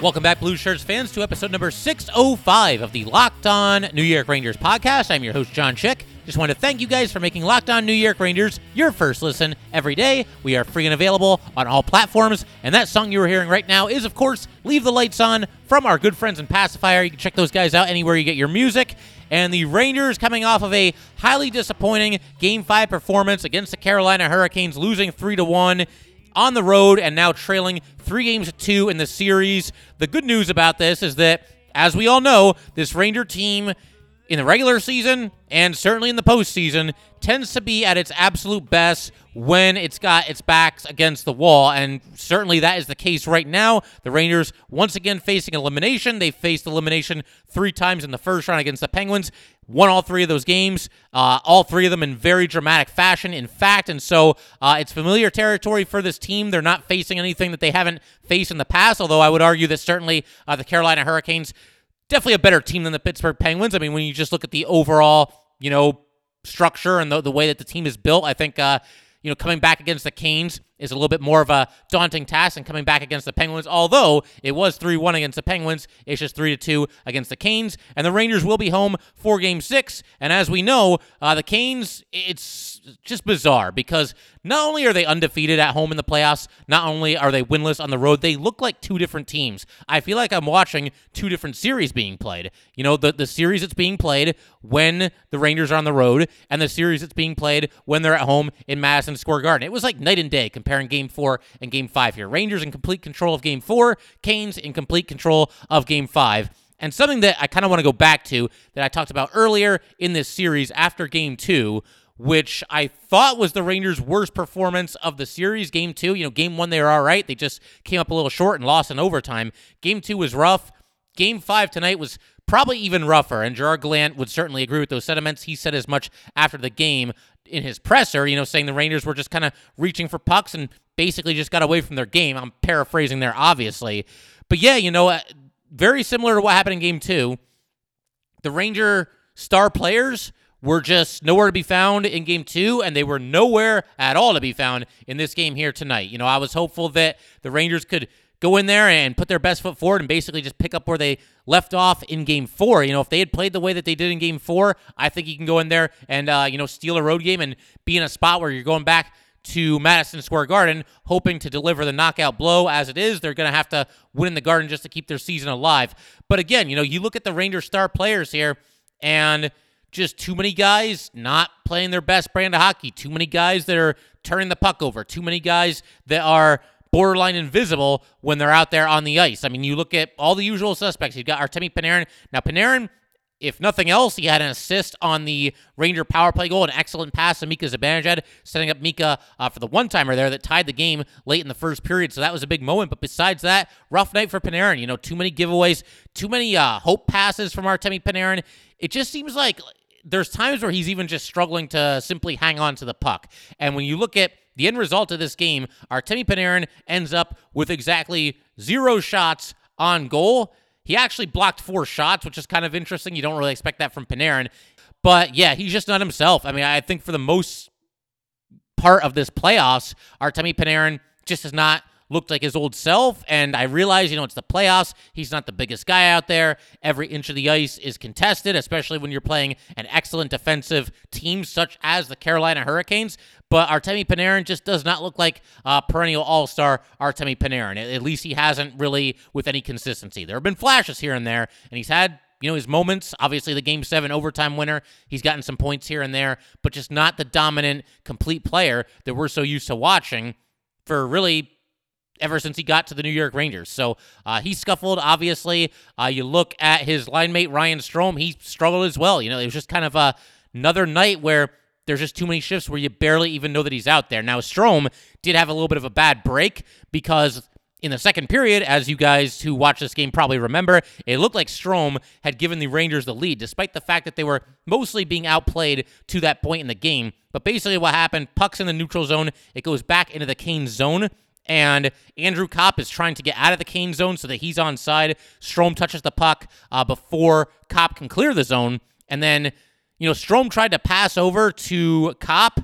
Welcome back, Blue Shirts fans, to episode number 605 of the Locked On New York Rangers podcast. I'm your host, John Chick. Just want to thank you guys for making Locked On New York Rangers your first listen every day. We are free and available on all platforms. And that song you are hearing right now is, of course, Leave the Lights On from our good friends in Pacifier. You can check those guys out anywhere you get your music. And the Rangers coming off of a highly disappointing Game 5 performance against the Carolina Hurricanes, losing 3 to 1 on the road and now trailing three games to two in the series. The good news about this is that, as we all know, this Ranger team in the regular season and certainly in the postseason tends to be at its absolute best when it's got its backs against the wall. And certainly that is the case right now. The Rangers, once again, facing elimination. They faced elimination three times in the first round against the Penguins, won all three of those games, uh, all three of them in very dramatic fashion, in fact. And so uh, it's familiar territory for this team. They're not facing anything that they haven't faced in the past, although I would argue that certainly uh, the Carolina Hurricanes definitely a better team than the Pittsburgh Penguins. I mean, when you just look at the overall, you know, structure and the, the way that the team is built, I think, uh, you know, coming back against the Canes is a little bit more of a daunting task than coming back against the Penguins. Although it was 3 1 against the Penguins, it's just 3 2 against the Canes. And the Rangers will be home for game six. And as we know, uh, the Canes, it's just bizarre because not only are they undefeated at home in the playoffs, not only are they winless on the road, they look like two different teams. I feel like I'm watching two different series being played. You know, the, the series that's being played when the Rangers are on the road, and the series that's being played when they're at home in Madison Square Garden. It was like night and day comparing game four and game five here. Rangers in complete control of game four, Canes in complete control of game five. And something that I kind of want to go back to that I talked about earlier in this series after game two which I thought was the Rangers' worst performance of the series. Game two, you know, game one, they were all right. They just came up a little short and lost in overtime. Game two was rough. Game five tonight was probably even rougher, and Gerard Gallant would certainly agree with those sentiments. He said as much after the game in his presser, you know, saying the Rangers were just kind of reaching for pucks and basically just got away from their game. I'm paraphrasing there, obviously. But yeah, you know, uh, very similar to what happened in game two. The Ranger star players were just nowhere to be found in game two, and they were nowhere at all to be found in this game here tonight. You know, I was hopeful that the Rangers could go in there and put their best foot forward and basically just pick up where they left off in game four. You know, if they had played the way that they did in game four, I think you can go in there and, uh, you know, steal a road game and be in a spot where you're going back to Madison Square Garden, hoping to deliver the knockout blow. As it is, they're going to have to win in the Garden just to keep their season alive. But again, you know, you look at the Rangers star players here and – just too many guys not playing their best brand of hockey. Too many guys that are turning the puck over. Too many guys that are borderline invisible when they're out there on the ice. I mean, you look at all the usual suspects. You've got Artemi Panarin. Now, Panarin, if nothing else, he had an assist on the Ranger power play goal, an excellent pass to Mika Zibanejad, setting up Mika uh, for the one-timer there that tied the game late in the first period. So that was a big moment. But besides that, rough night for Panarin. You know, too many giveaways, too many uh, hope passes from Artemi Panarin. It just seems like there's times where he's even just struggling to simply hang on to the puck. And when you look at the end result of this game, Artemi Panarin ends up with exactly zero shots on goal. He actually blocked four shots, which is kind of interesting. You don't really expect that from Panarin. But yeah, he's just not himself. I mean, I think for the most part of this playoffs, Artemi Panarin just has not looked like his old self. And I realize, you know, it's the playoffs. He's not the biggest guy out there. Every inch of the ice is contested, especially when you're playing an excellent defensive team such as the Carolina Hurricanes. But Artemi Panarin just does not look like a perennial all star Artemi Panarin. At least he hasn't really with any consistency. There have been flashes here and there, and he's had you know, his moments. Obviously, the game seven overtime winner. He's gotten some points here and there, but just not the dominant, complete player that we're so used to watching for really ever since he got to the New York Rangers. So uh, he scuffled, obviously. Uh, you look at his line mate, Ryan Strome, he struggled as well. You know, it was just kind of a, another night where there's just too many shifts where you barely even know that he's out there. Now, Strome did have a little bit of a bad break because in the second period, as you guys who watch this game probably remember, it looked like Strome had given the Rangers the lead, despite the fact that they were mostly being outplayed to that point in the game. But basically, what happened puck's in the neutral zone, it goes back into the Canes zone. And Andrew Copp is trying to get out of the Canes zone so that he's on side. Strome touches the puck uh, before Copp can clear the zone. And then, you know, Strome tried to pass over to Copp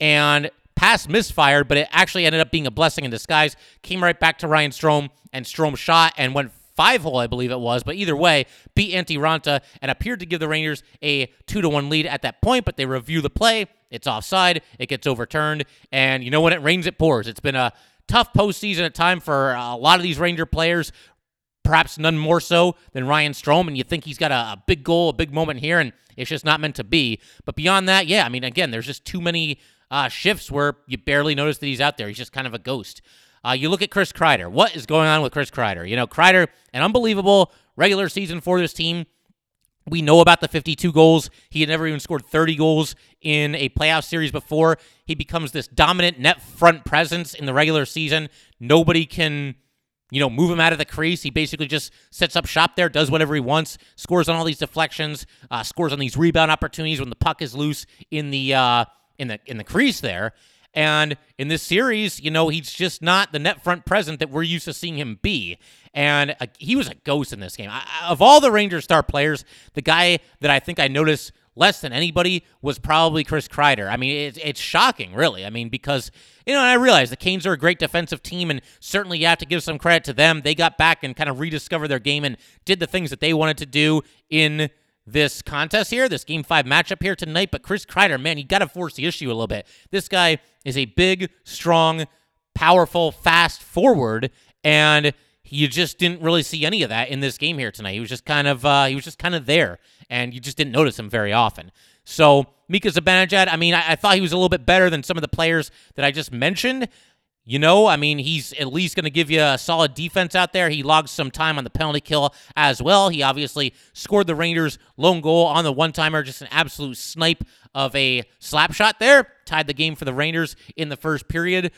and pass misfired, but it actually ended up being a blessing in disguise. Came right back to Ryan Strome, and Strome shot and went five hole, I believe it was. But either way, beat Antti Raanta and appeared to give the Rangers a two to one lead at that point. But they review the play. It's offside. It gets overturned. And you know when it rains, it pours. It's been a tough postseason at time for a lot of these Ranger players. Perhaps none more so than Ryan Strome, and you think he's got a, a big goal, a big moment here, and it's just not meant to be. But beyond that, yeah, I mean, again, there's just too many uh, shifts where you barely notice that he's out there. He's just kind of a ghost. Uh, you look at Chris Kreider. What is going on with Chris Kreider? You know, Kreider, an unbelievable regular season for this team. We know about the 52 goals. He had never even scored 30 goals in a playoff series before. He becomes this dominant net front presence in the regular season. Nobody can you know, move him out of the crease. He basically just sets up shop there, does whatever he wants, scores on all these deflections, uh, scores on these rebound opportunities when the puck is loose in the uh, in the in the crease there. And in this series, you know, he's just not the net front present that we're used to seeing him be. And uh, he was a ghost in this game. I, of all the Rangers star players, the guy that I think I noticed less than anybody was probably Chris Kreider. I mean, it's, it's shocking, really. I mean, because, you know, I realize the Canes are a great defensive team, and certainly you have to give some credit to them. They got back and kind of rediscovered their game and did the things that they wanted to do in this contest here, this game five matchup here tonight. But Chris Kreider, man, you got to force the issue a little bit. This guy is a big, strong, powerful, fast forward, and you just didn't really see any of that in this game here tonight. He was just kind of uh, he was just kind of there, and you just didn't notice him very often. So Mika Zibanejad, I mean, I, I thought he was a little bit better than some of the players that I just mentioned. You know, I mean, he's at least going to give you a solid defense out there. He logged some time on the penalty kill as well. He obviously scored the Rangers' lone goal on the one timer, just an absolute snipe of a slap shot there. Tied the game for the Rangers in the first period.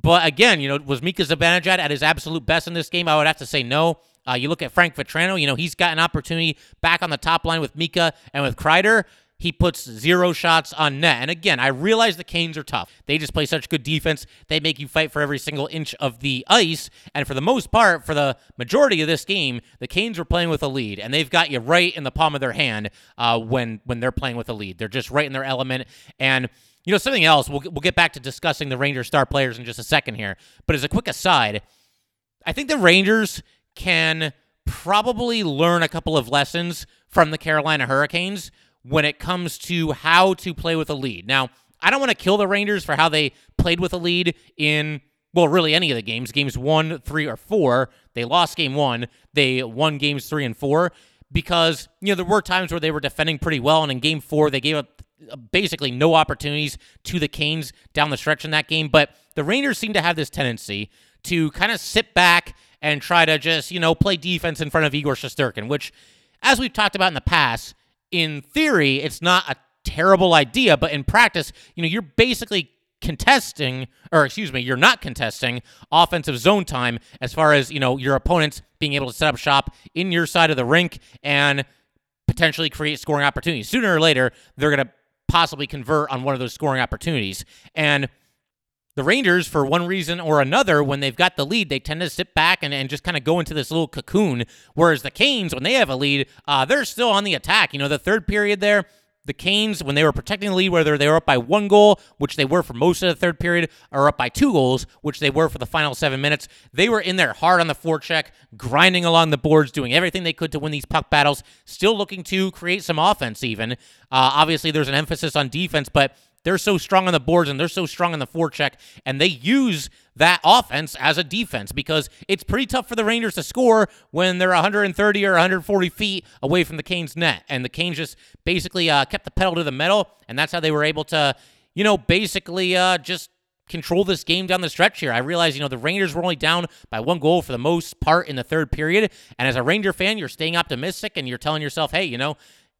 But again, you know, was Mika Zibanejad at his absolute best in this game? I would have to say no. Uh, you look at Frank Vatrano, you know, he's got an opportunity back on the top line with Mika and with Kreider. He puts zero shots on net. And again, I realize the Canes are tough. They just play such good defense. They make you fight for every single inch of the ice. And for the most part, for the majority of this game, the Canes were playing with a lead, and they've got you right in the palm of their hand uh, when when they're playing with a lead. They're just right in their element. And you know, something else, we'll, we'll get back to discussing the Rangers star players in just a second here. But as a quick aside, I think the Rangers can probably learn a couple of lessons from the Carolina Hurricanes when it comes to how to play with a lead. Now, I don't want to kill the Rangers for how they played with a lead in, well, really any of the games. Games one, three, or four. They lost game one. They won games three and four because, you know, there were times where they were defending pretty well. And in game four, they gave up uh, basically no opportunities to the Canes down the stretch in that game. But the Rangers seem to have this tendency to kind of sit back and try to just, you know, play defense in front of Igor Shesterkin, which, as we've talked about in the past, in theory, it's not a terrible idea, but in practice, you know, you're basically contesting, or excuse me, you're not contesting offensive zone time as far as, you know, your opponents being able to set up shop in your side of the rink and potentially create scoring opportunities. Sooner or later, they're going to possibly convert on one of those scoring opportunities. And the Rangers, for one reason or another, when they've got the lead, they tend to sit back and, and just kind of go into this little cocoon. Whereas the Canes, when they have a lead, uh, they're still on the attack. You know, the third period there, the Canes, when they were protecting the lead, whether they were up by one goal, which they were for most of the third period, or up by two goals, which they were for the final seven minutes, they were in there hard on the forecheck, grinding along the boards, doing everything they could to win these puck battles, still looking to create some offense, even. Uh, obviously, there's an emphasis on defense, but they're so strong on the boards and they're so strong on the forecheck, and they use that offense as a defense because it's pretty tough for the Rangers to score when they're 130 or 140 feet away from the Canes net. And the Canes just basically uh, kept the pedal to the metal, and that's how they were able to, you know, basically uh, just control this game down the stretch here. I realize, you know, the Rangers were only down by one goal for the most part in the third period. And as a Ranger fan, you're staying optimistic and you're telling yourself, hey, you know,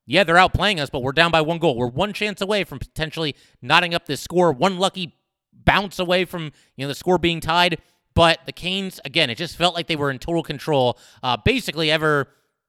yeah, they're outplaying us, but we're down by one goal. We're one chance away from potentially knotting up this score, one lucky bounce away from you know the score being tied. But the Canes, again, it just felt like they were in total control, uh, basically ever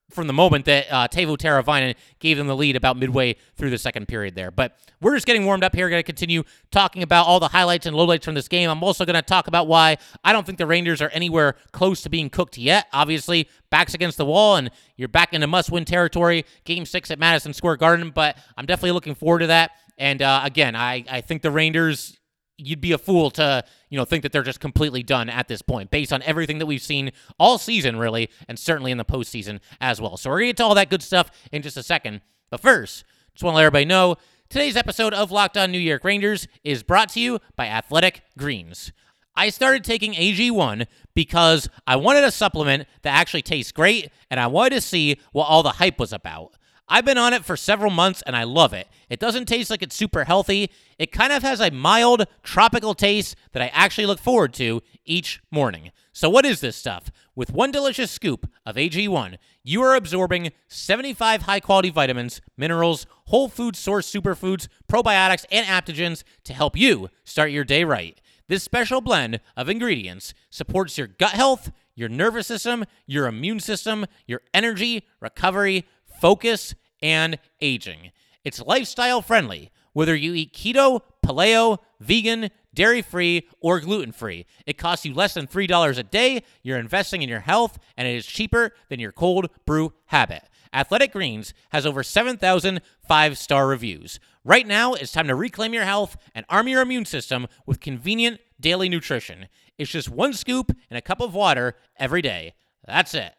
from the moment that uh, Teuvo Teravainen gave them the lead about midway through the second period there. But we're just getting warmed up here. Going to continue talking about all the highlights and lowlights from this game. I'm also going to talk about why I don't think the Rangers are anywhere close to being cooked yet. Obviously, backs against the wall, and you're back into must-win territory. Game six at Madison Square Garden, but I'm definitely looking forward to that. And uh, again, I, I think the Rangers you'd be a fool to you know think that they're just completely done at this point based on everything that we've seen all season really and certainly in the postseason as well. So we're gonna get to all that good stuff in just a second. But first just want to let everybody know today's episode of locked on new york rangers is brought to you by athletic greens. I started taking AG1 because I wanted a supplement that actually tastes great and I wanted to see what all the hype was about. I've been on it for several months and I love it. It doesn't taste like it's super healthy. It kind of has a mild tropical taste that I actually look forward to each morning. So, what is this stuff? With one delicious scoop of AG1, you are absorbing 75 high quality vitamins, minerals, whole food source superfoods, probiotics, and adaptogens to help you start your day right. This special blend of ingredients supports your gut health, your nervous system, your immune system, your energy, recovery, focus, and aging. It's lifestyle friendly, whether you eat keto, paleo, vegan, dairy free, or gluten free. It costs you less than $3 a day. You're investing in your health, and it is cheaper than your cold brew habit. Athletic Greens has over 7,000 five star reviews. Right now, it's time to reclaim your health and arm your immune system with convenient daily nutrition. It's just one scoop in a cup of water every day. That's it.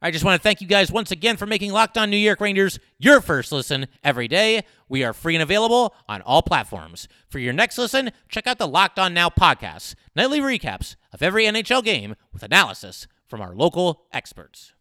I just want to thank you guys once again for making Locked On New York Rangers your first listen every day. We are free and available on all platforms. For your next listen, check out the Locked On Now podcast, nightly recaps of every NHL game with analysis from our local experts.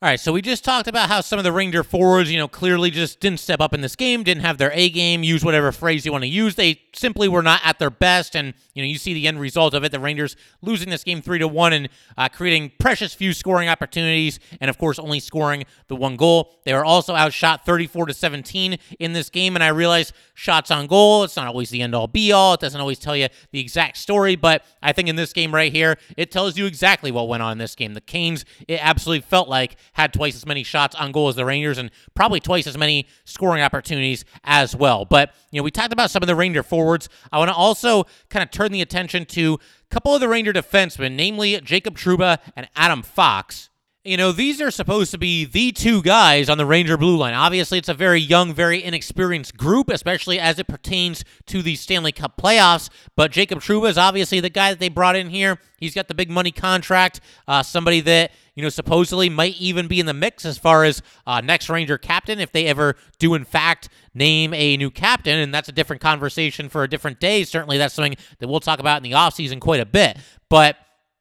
All right, so we just talked about how some of the Ranger forwards, you know, clearly just didn't step up in this game, didn't have their A game, use whatever phrase you want to use. They simply were not at their best, and you know, you see the end result of it: the Rangers losing this game three to one and uh, creating precious few scoring opportunities, and of course, only scoring the one goal. They were also outshot 34 to 17 in this game, and I realize shots on goal, it's not always the end all be all. It doesn't always tell you the exact story, but I think in this game right here, it tells you exactly what went on in this game. The Canes, it absolutely felt like had twice as many shots on goal as the Rangers and probably twice as many scoring opportunities as well. But, you know, we talked about some of the Ranger forwards. I want to also kind of turn the attention to a couple of the Ranger defensemen, namely Jacob Trouba and Adam Fox. You know, these are supposed to be the two guys on the Ranger blue line. Obviously, it's a very young, very inexperienced group, especially as it pertains to the Stanley Cup playoffs. But Jacob Trouba is obviously the guy that they brought in here. He's got the big money contract, uh, somebody that, you know, supposedly might even be in the mix as far as uh, next Ranger captain if they ever do, in fact, name a new captain. And that's a different conversation for a different day. Certainly, that's something that we'll talk about in the offseason quite a bit. But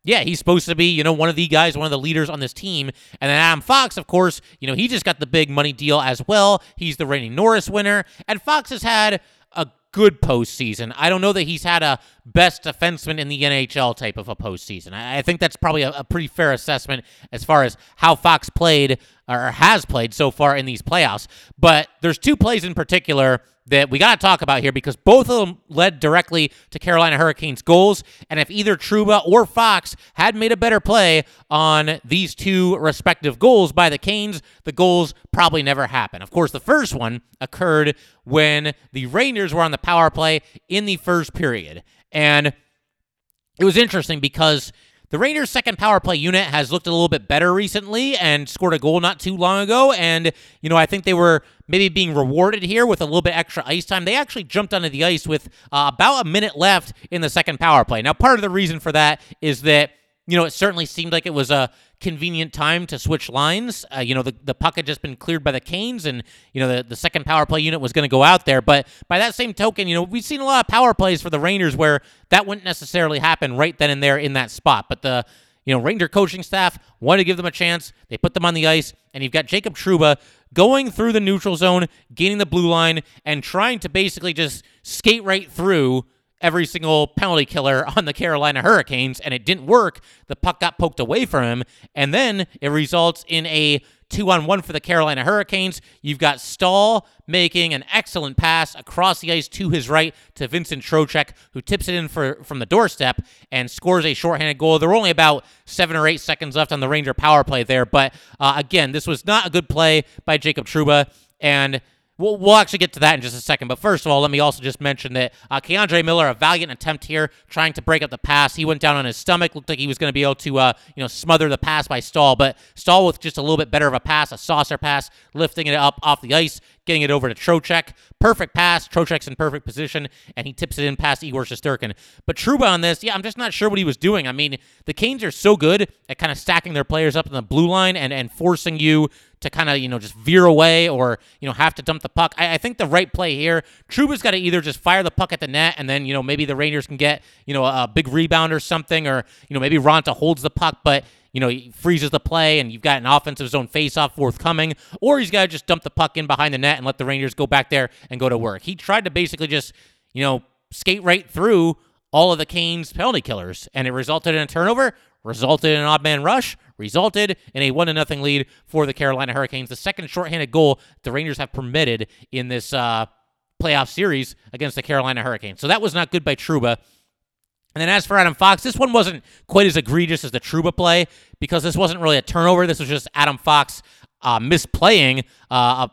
yeah, he's supposed to be, you know, one of the guys, one of the leaders on this team. And then Adam Fox, of course, you know, he just got the big money deal as well. He's the reigning Norris winner. And Fox has had a good postseason. I don't know that he's had a best defenseman in the NHL type of a postseason. I, I think that's probably a, a, pretty fair assessment as far as how Fox played or has played so far in these playoffs. But there's two plays in particular that we got to talk about here because both of them led directly to Carolina Hurricanes goals. And if either Trouba or Fox had made a better play on these two respective goals by the Canes, the goals probably never happened. Of course, the first one occurred when the Rangers were on the power play in the first period. And it was interesting because the Rangers' second power play unit has looked a little bit better recently and scored a goal not too long ago. And, you know, I think they were maybe being rewarded here with a little bit extra ice time. They actually jumped onto the ice with uh, about a minute left in the second power play. Now, part of the reason for that is that you know, it certainly seemed like it was a convenient time to switch lines. Uh, you know, the, the puck had just been cleared by the Canes, and, you know, the, the second power play unit was going to go out there. But by that same token, you know, we've seen a lot of power plays for the Rangers where that wouldn't necessarily happen right then and there in that spot. But the, you know, Ranger coaching staff wanted to give them a chance. They put them on the ice, and you've got Jacob Trouba going through the neutral zone, gaining the blue line, and trying to basically just skate right through every single penalty killer on the Carolina Hurricanes, and it didn't work. The puck got poked away from him, and then it results in a two on one for the Carolina Hurricanes. You've got Staal making an excellent pass across the ice to his right to Vincent Trocheck, who tips it in for, from the doorstep and scores a shorthanded goal. There were only about seven or eight seconds left on the Ranger power play there, but uh, again, this was not a good play by Jacob Trouba, and We'll, we'll actually get to that in just a second. But first of all, let me also just mention that uh, K'Andre Miller, a valiant attempt here, trying to break up the pass. He went down on his stomach. Looked like he was going to be able to, uh, you know, smother the pass by Staal. But Staal with just a little bit better of a pass, a saucer pass, lifting it up off the ice, getting it over to Trocheck. Perfect pass. Trocheck's in perfect position, and he tips it in past Igor Shesterkin. But Trouba on this, yeah, I'm just not sure what he was doing. I mean, the Canes are so good at kind of stacking their players up in the blue line and, and forcing you to kind of, you know, just veer away or, you know, have to dump the puck. I, I think the right play here, Trouba's got to either just fire the puck at the net and then, you know, maybe the Rangers can get, you know, a, a big rebound or something, or, you know, maybe Raanta holds the puck, but you know, he freezes the play and you've got an offensive zone faceoff forthcoming, or he's got to just dump the puck in behind the net and let the Rangers go back there and go to work. He tried to basically just, you know, skate right through all of the Canes penalty killers, and it resulted in a turnover, resulted in an odd man rush, resulted in a one to nothing lead for the Carolina Hurricanes. The second shorthanded goal the Rangers have permitted in this uh, playoff series against the Carolina Hurricanes. So that was not good by Trouba. And then as for Adam Fox, this one wasn't quite as egregious as the Trouba play because this wasn't really a turnover. This was just Adam Fox uh, misplaying uh, a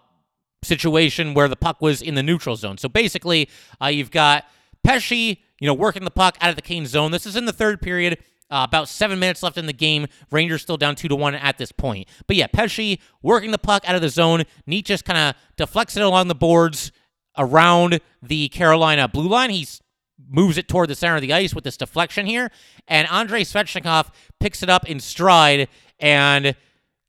situation where the puck was in the neutral zone. So basically, uh, you've got Pesce, you know, working the puck out of the Canes zone. This is in the third period. Uh, about seven minutes left in the game. Rangers still down two to one at this point. But yeah, Pesce working the puck out of the zone. Neat just kind of deflects it along the boards around the Carolina blue line. He's moves it toward the center of the ice with this deflection here. And Andrei Svechnikov picks it up in stride and,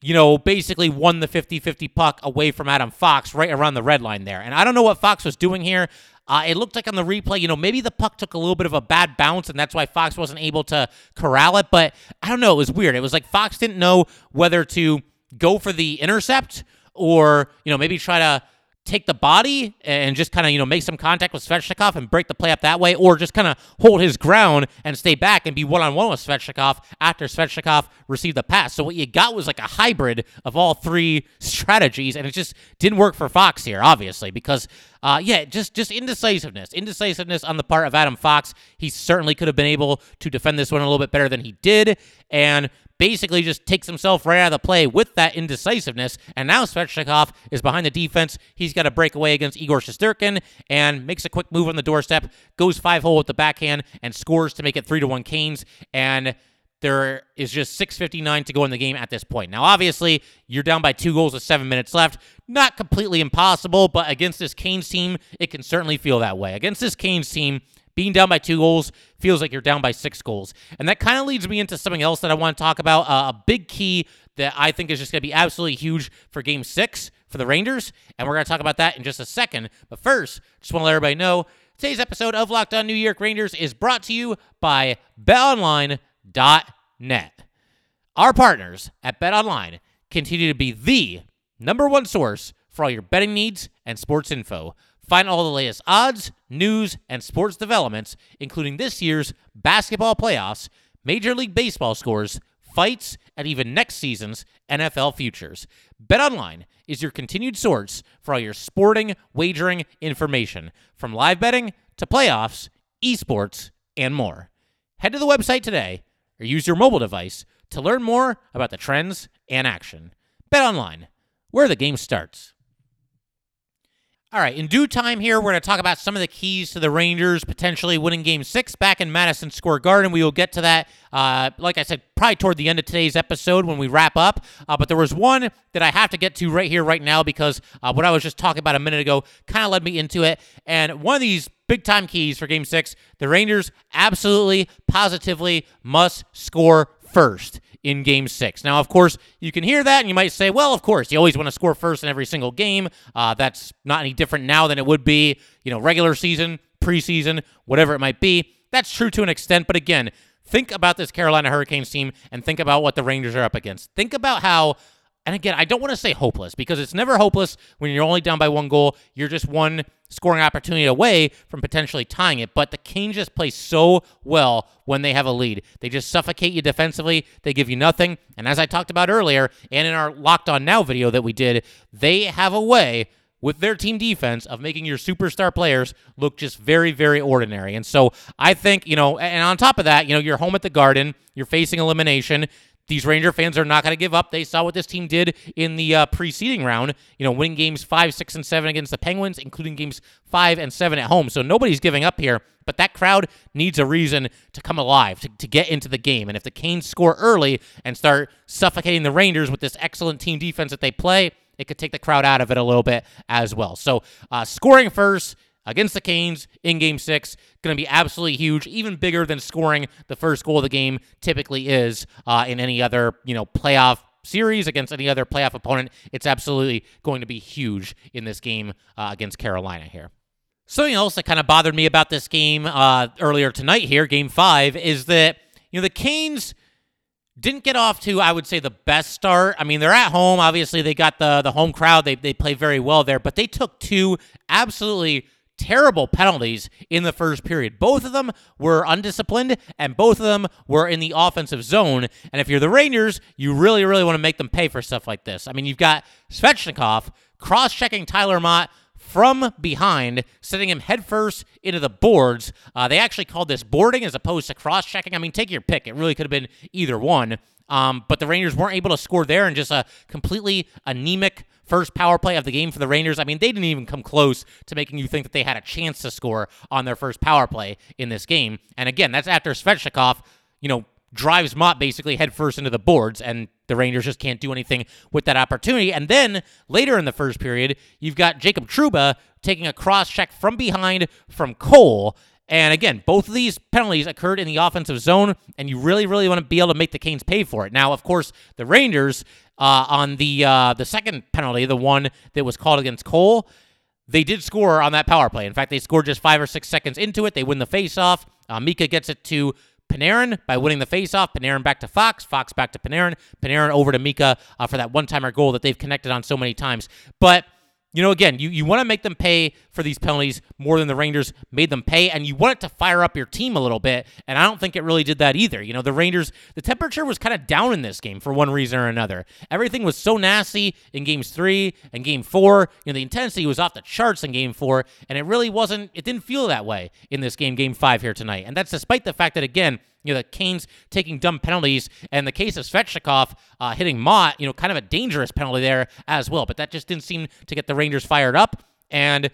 you know, basically won the 50 50 puck away from Adam Fox right around the red line there. And I don't know what Fox was doing here. Uh, it looked like on the replay, you know, maybe the puck took a little bit of a bad bounce, and that's why Fox wasn't able to corral it. But I don't know. It was weird. It was like Fox didn't know whether to go for the intercept or, you know, maybe try to take the body and just kind of, you know, make some contact with Svechnikov and break the play up that way, or just kind of hold his ground and stay back and be one on one with Svechnikov after Svechnikov received the pass. So what you got was like a hybrid of all three strategies, and it just didn't work for Fox here, obviously, because uh, yeah, just just indecisiveness, indecisiveness on the part of Adam Fox. He certainly could have been able to defend this one a little bit better than he did, and basically just takes himself right out of the play with that indecisiveness. And now Svechnikov is behind the defense. He's got a breakaway against Igor Shesterkin and makes a quick move on the doorstep, goes five hole with the backhand, and scores to make it three to one Canes. And there is just 6.59 to go in the game at this point. Now, obviously, you're down by two goals with seven minutes left. Not completely impossible, but against this Canes team, it can certainly feel that way. Against this Canes team, being down by two goals feels like you're down by six goals. And that kind of leads me into something else that I want to talk about. Uh, a big key that I think is just going to be absolutely huge for game six for the Rangers. And we're going to talk about that in just a second. But first, just want to let everybody know today's episode of Locked On New York Rangers is brought to you by betonline.net. Our partners at BetOnline continue to be the number one source for all your betting needs and sports info. Find all the latest odds, news, and sports developments, including this year's basketball playoffs, Major League Baseball scores, fights, and even next season's NFL futures. BetOnline is your continued source for all your sporting wagering information, from live betting to playoffs, esports, and more. Head to the website today or use your mobile device to learn more about the trends and action. BetOnline, where the game starts. All right, in due time here, we're going to talk about some of the keys to the Rangers potentially winning game six back in Madison Square Garden. We will get to that, uh, like I said, probably toward the end of today's episode when we wrap up. Uh, but there was one that I have to get to right here, right now, because uh, what I was just talking about a minute ago kind of led me into it. And one of these big time keys for game six the Rangers absolutely, positively must score first in game six. Now, of course, you can hear that and you might say, well, of course, you always want to score first in every single game. Uh, that's not any different now than it would be, you know, regular season, preseason, whatever it might be. That's true to an extent, but again, think about this Carolina Hurricanes team and think about what the Rangers are up against. Think about how and again, I don't want to say hopeless because it's never hopeless when you're only down by one goal. You're just one scoring opportunity away from potentially tying it. But the Canes just play so well when they have a lead. They just suffocate you defensively. They give you nothing. And as I talked about earlier, and in our Locked On Now video that we did, they have a way with their team defense of making your superstar players look just very, very ordinary. And so I think, you know, and on top of that, you know, you're home at the Garden, you're facing elimination these Ranger fans are not going to give up. They saw what this team did in the uh, preceding round, you know, winning games five, six, and seven against the Penguins, including games five and seven at home. So nobody's giving up here, but that crowd needs a reason to come alive, to, to get into the game. And if the Canes score early and start suffocating the Rangers with this excellent team defense that they play, it could take the crowd out of it a little bit as well. So uh, scoring first against the Canes in game six. Going to be absolutely huge, even bigger than scoring the first goal of the game typically is uh, in any other, you know, playoff series against any other playoff opponent. It's absolutely going to be huge in this game uh, against Carolina here. Something else that kind of bothered me about this game uh, earlier tonight here, game five, is that, you know, the Canes didn't get off to, I would say, the best start. I mean, they're at home. Obviously, they got the the home crowd. They, they play very well there, but they took two absolutely terrible penalties in the first period. Both of them were undisciplined, and both of them were in the offensive zone. And if you're the Rangers, you really, really want to make them pay for stuff like this. I mean, you've got Svechnikov cross checking Tyler Motte from behind, sending him headfirst into the boards. Uh, they actually called this boarding as opposed to cross checking. I mean, take your pick. It really could have been either one. Um, but the Rangers weren't able to score there, and just a completely anemic first power play of the game for the Rangers. I mean, they didn't even come close to making you think that they had a chance to score on their first power play in this game. And again, that's after Svechnikov, you know, drives Motte basically headfirst into the boards, and the Rangers just can't do anything with that opportunity. And then later in the first period, you've got Jacob Trouba taking a cross check from behind from Cole. And again, both of these penalties occurred in the offensive zone, and you really, really want to be able to make the Canes pay for it. Now, of course, the Rangers uh, on the uh, the second penalty, the one that was called against Cole, they did score on that power play. In fact, they scored just five or six seconds into it. They win the faceoff. Uh, Mika gets it to Panarin by winning the faceoff. Panarin back to Fox. Fox back to Panarin. Panarin over to Mika uh, for that one-timer goal that they've connected on so many times. But you know, again, you, you want to make them pay for these penalties more than the Rangers made them pay, and you want it to fire up your team a little bit, and I don't think it really did that either. You know, the Rangers, the temperature was kind of down in this game for one reason or another. Everything was so nasty in games three and game four. You know, the intensity was off the charts in game four, and it really wasn't, it didn't feel that way in this game, game five here tonight. And that's despite the fact that, again, you know, the Canes taking dumb penalties, and the case of Svechnikov uh, hitting Motte, you know, kind of a dangerous penalty there as well. But that just didn't seem to get the Rangers fired up. And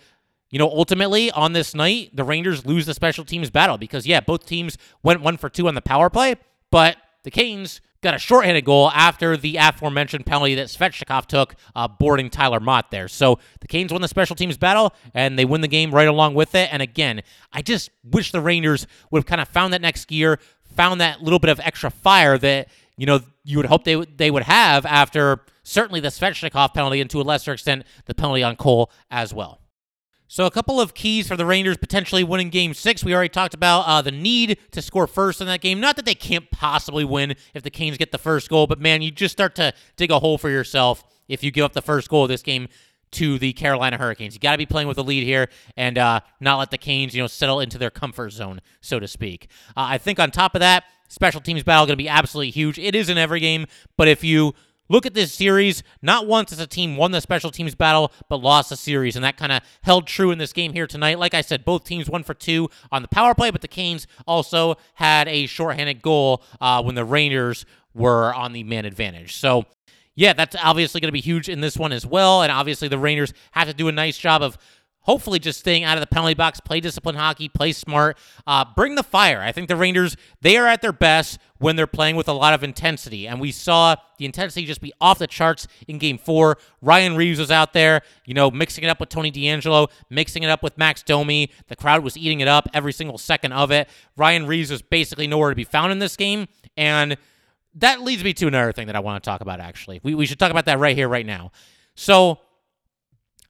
you know, ultimately on this night, the Rangers lose the special teams battle because, yeah, both teams went one for two on the power play, but the Canes got a shorthanded goal after the aforementioned penalty that Svechnikov took, uh, boarding Tyler Motte there. So the Canes won the special teams battle, and they win the game right along with it. And again, I just wish the Rangers would have kind of found that next gear, found that little bit of extra fire that you know you would hope they they would have after certainly the Svechnikov penalty and to a lesser extent the penalty on Cole as well. So a couple of keys for the Rangers potentially winning Game Six. We already talked about uh, the need to score first in that game. Not that they can't possibly win if the Canes get the first goal, but man, you just start to dig a hole for yourself if you give up the first goal of this game to the Carolina Hurricanes. You got to be playing with a lead here and uh, not let the Canes, you know, settle into their comfort zone, so to speak. Uh, I think on top of that, special teams battle going to be absolutely huge. It is in every game, but if you look at this series, not once has a team won the special teams battle, but lost the series, and that kind of held true in this game here tonight. Like I said, both teams won for two on the power play, but the Canes also had a shorthanded goal uh, when the Rangers were on the man advantage. So yeah, that's obviously going to be huge in this one as well. And obviously, the Rangers have to do a nice job of hopefully just staying out of the penalty box, play disciplined hockey, play smart, uh, bring the fire. I think the Rangers, they are at their best when they're playing with a lot of intensity. And we saw the intensity just be off the charts in game four. Ryan Reaves was out there, you know, mixing it up with Tony DeAngelo, mixing it up with Max Domi. The crowd was eating it up every single second of it. Ryan Reaves was basically nowhere to be found in this game. And that leads me to another thing that I want to talk about, actually. We, we should talk about that right here, right now. So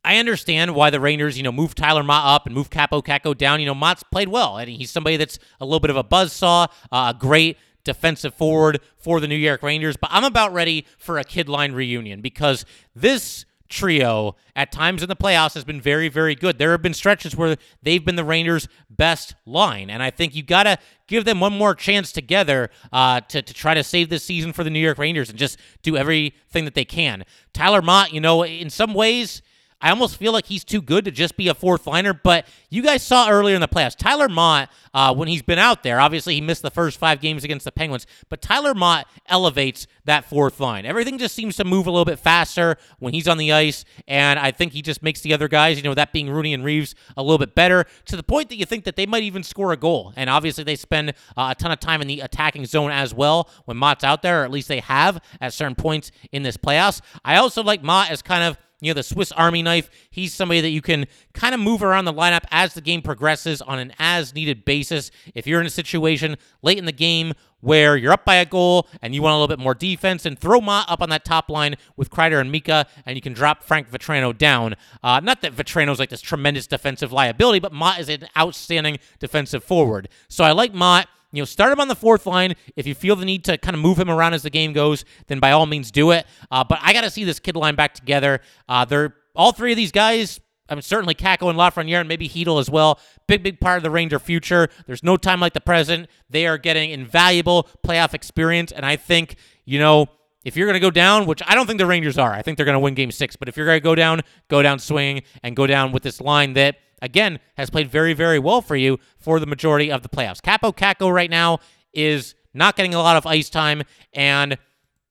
I understand why the Rangers, you know, move Tyler Motte up and move Kaapo Kakko down. You know, Motte's played well, and he's somebody that's a little bit of a buzzsaw, uh, a great defensive forward for the New York Rangers. But I'm about ready for a kid line reunion because this trio at times in the playoffs has been very, very good. There have been stretches where they've been the Rangers' best line, and I think you got to give them one more chance together uh, to, to try to save this season for the New York Rangers and just do everything that they can. Tyler Motte, you know, in some ways, I almost feel like he's too good to just be a fourth liner. But you guys saw earlier in the playoffs, Tyler Motte, uh, when he's been out there, obviously he missed the first five games against the Penguins, but Tyler Motte elevates that fourth line. Everything just seems to move a little bit faster when he's on the ice, and I think he just makes the other guys, you know, that being Rooney and Reaves, a little bit better to the point that you think that they might even score a goal. And obviously they spend uh, a ton of time in the attacking zone as well when Motte's out there, or at least they have at certain points in this playoffs. I also like Motte as kind of you know, the Swiss Army knife. He's somebody that you can kind of move around the lineup as the game progresses on an as needed basis. If you're in a situation late in the game where you're up by a goal and you want a little bit more defense, and throw Motte up on that top line with Kreider and Mika, and you can drop Frank Vatrano down. Uh, not that Vatrano's like this tremendous defensive liability, but Motte is an outstanding defensive forward. So I like Motte. You know, start him on the fourth line. If you feel the need to kind of move him around as the game goes, then by all means do it. Uh, but I got to see this kid line back together. Uh, they're all three of these guys. I mean, certainly Kakko and Lafreniere and maybe Chytil as well. Big, big part of the Ranger future. There's no time like the present. They are getting invaluable playoff experience. And I think, you know, if you're going to go down, which I don't think the Rangers are, I think they're going to win game six. But if you're going to go down, go down swinging and go down with this line that – again, has played very, very well for you for the majority of the playoffs. Kaapo Kakko right now is not getting a lot of ice time, and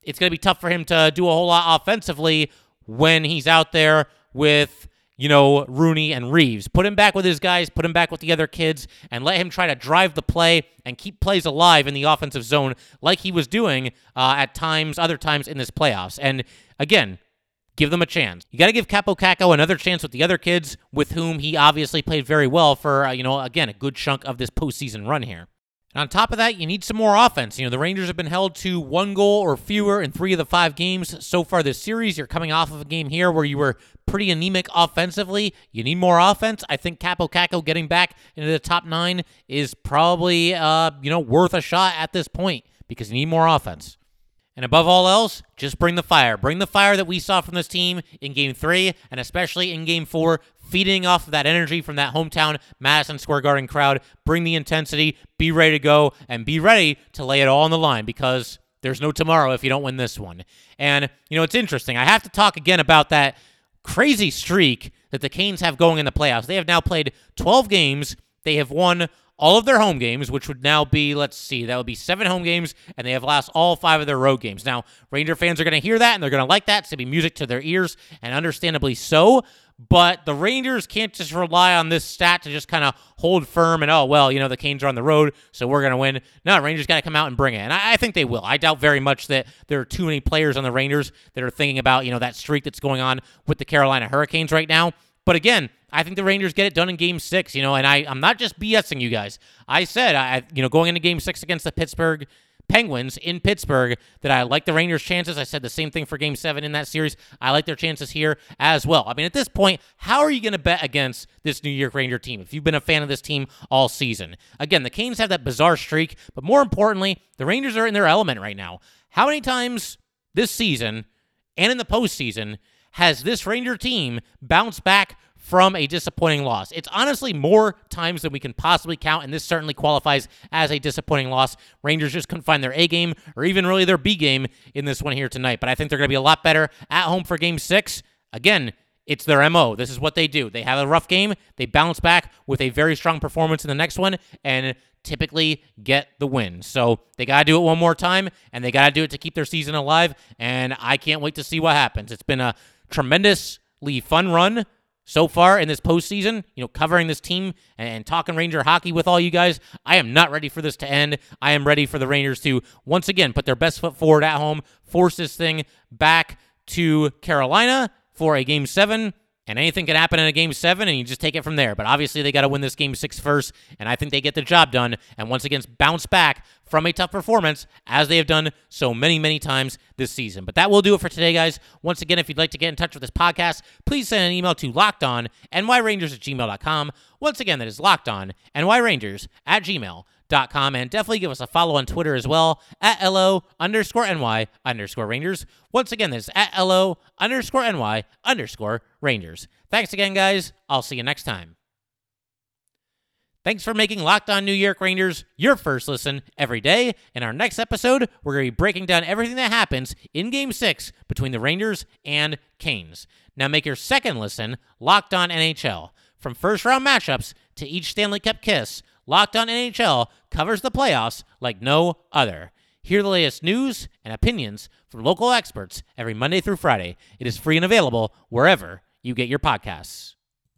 it's going to be tough for him to do a whole lot offensively when he's out there with you know, Rooney and Reaves. Put him back with his guys, put him back with the other kids, and let him try to drive the play and keep plays alive in the offensive zone like he was doing uh, at times, other times in this playoffs. And again, give them a chance. You got to give Kaapo Kakko another chance with the other kids with whom he obviously played very well for, uh, you know, again, a good chunk of this postseason run here. And on top of that, you need some more offense. You know, the Rangers have been held to one goal or fewer in three of the five games so far this series. You're coming off of a game here where you were pretty anemic offensively. You need more offense. I think Kaapo Kakko getting back into the top nine is probably, uh, you know, worth a shot at this point because you need more offense. And above all else, just bring the fire. Bring the fire that we saw from this team in game three and especially in game four, feeding off of that energy from that hometown Madison Square Garden crowd. Bring the intensity, be ready to go, and be ready to lay it all on the line because there's no tomorrow if you don't win this one. And, you know, it's interesting. I have to talk again about that crazy streak that the Canes have going in the playoffs. They have now played 12 games. They have won all of their home games, which would now be, let's see, that would be seven home games, and they have lost all five of their road games. Now, Ranger fans are going to hear that, and they're going to like that. It's going to be music to their ears, and understandably so. But the Rangers can't just rely on this stat to just kind of hold firm and, oh, well, you know, the Canes are on the road, so we're going to win. No, Rangers got to come out and bring it. And I, I, think they will. I doubt very much that there are too many players on the Rangers that are thinking about, you know, that streak that's going on with the Carolina Hurricanes right now. But again, I think the Rangers get it done in game six, you know, and I, I'm not just BSing you guys. I said, I, you know, going into game six against the Pittsburgh Penguins in Pittsburgh that I like the Rangers' chances. I said the same thing for game seven in that series. I like their chances here as well. I mean, at this point, how are you going to bet against this New York Ranger team if you've been a fan of this team all season? Again, the Canes have that bizarre streak, but more importantly, the Rangers are in their element right now. How many times this season and in the postseason has this Ranger team bounced back from a disappointing loss. It's honestly more times than we can possibly count, and this certainly qualifies as a disappointing loss. Rangers just couldn't find their A game or even really their B game in this one here tonight, but I think they're going to be a lot better at home for game six. Again, it's their MO. This is what they do. They have a rough game, they bounce back with a very strong performance in the next one, and typically get the win. So they got to do it one more time, and they got to do it to keep their season alive. And I can't wait to see what happens. It's been a tremendously fun run so far in this postseason, you know, covering this team and, talking Ranger hockey with all you guys. I am not ready for this to end. I am ready for the Rangers to once again put their best foot forward at home, force this thing back to Carolina for a game seven, and anything can happen in a game seven, and you just take it from there. But obviously, they got to win this game six first, and I think they get the job done. And once again, bounce back from a tough performance, as they have done so many, many times this season. But that will do it for today, guys. Once again, if you'd like to get in touch with this podcast, please send an email to lockedon nyrangers at gmail.com. Once again, that is lockedon nyrangers at gmail.com com and definitely give us a follow on Twitter as well at LO underscore NY underscore Rangers. Once again, this is at LO underscore NY underscore Rangers. Thanks again, guys. I'll see you next time. Thanks for making Locked On New York Rangers your first listen every day. In our next episode, we're going to be breaking down everything that happens in Game 6 between the Rangers and Canes. Now make your second listen Locked On NHL. From first round matchups to each Stanley Cup kiss, Locked On NHL covers the playoffs like no other. Hear the latest news and opinions from local experts every Monday through Friday. It is free and available wherever you get your podcasts.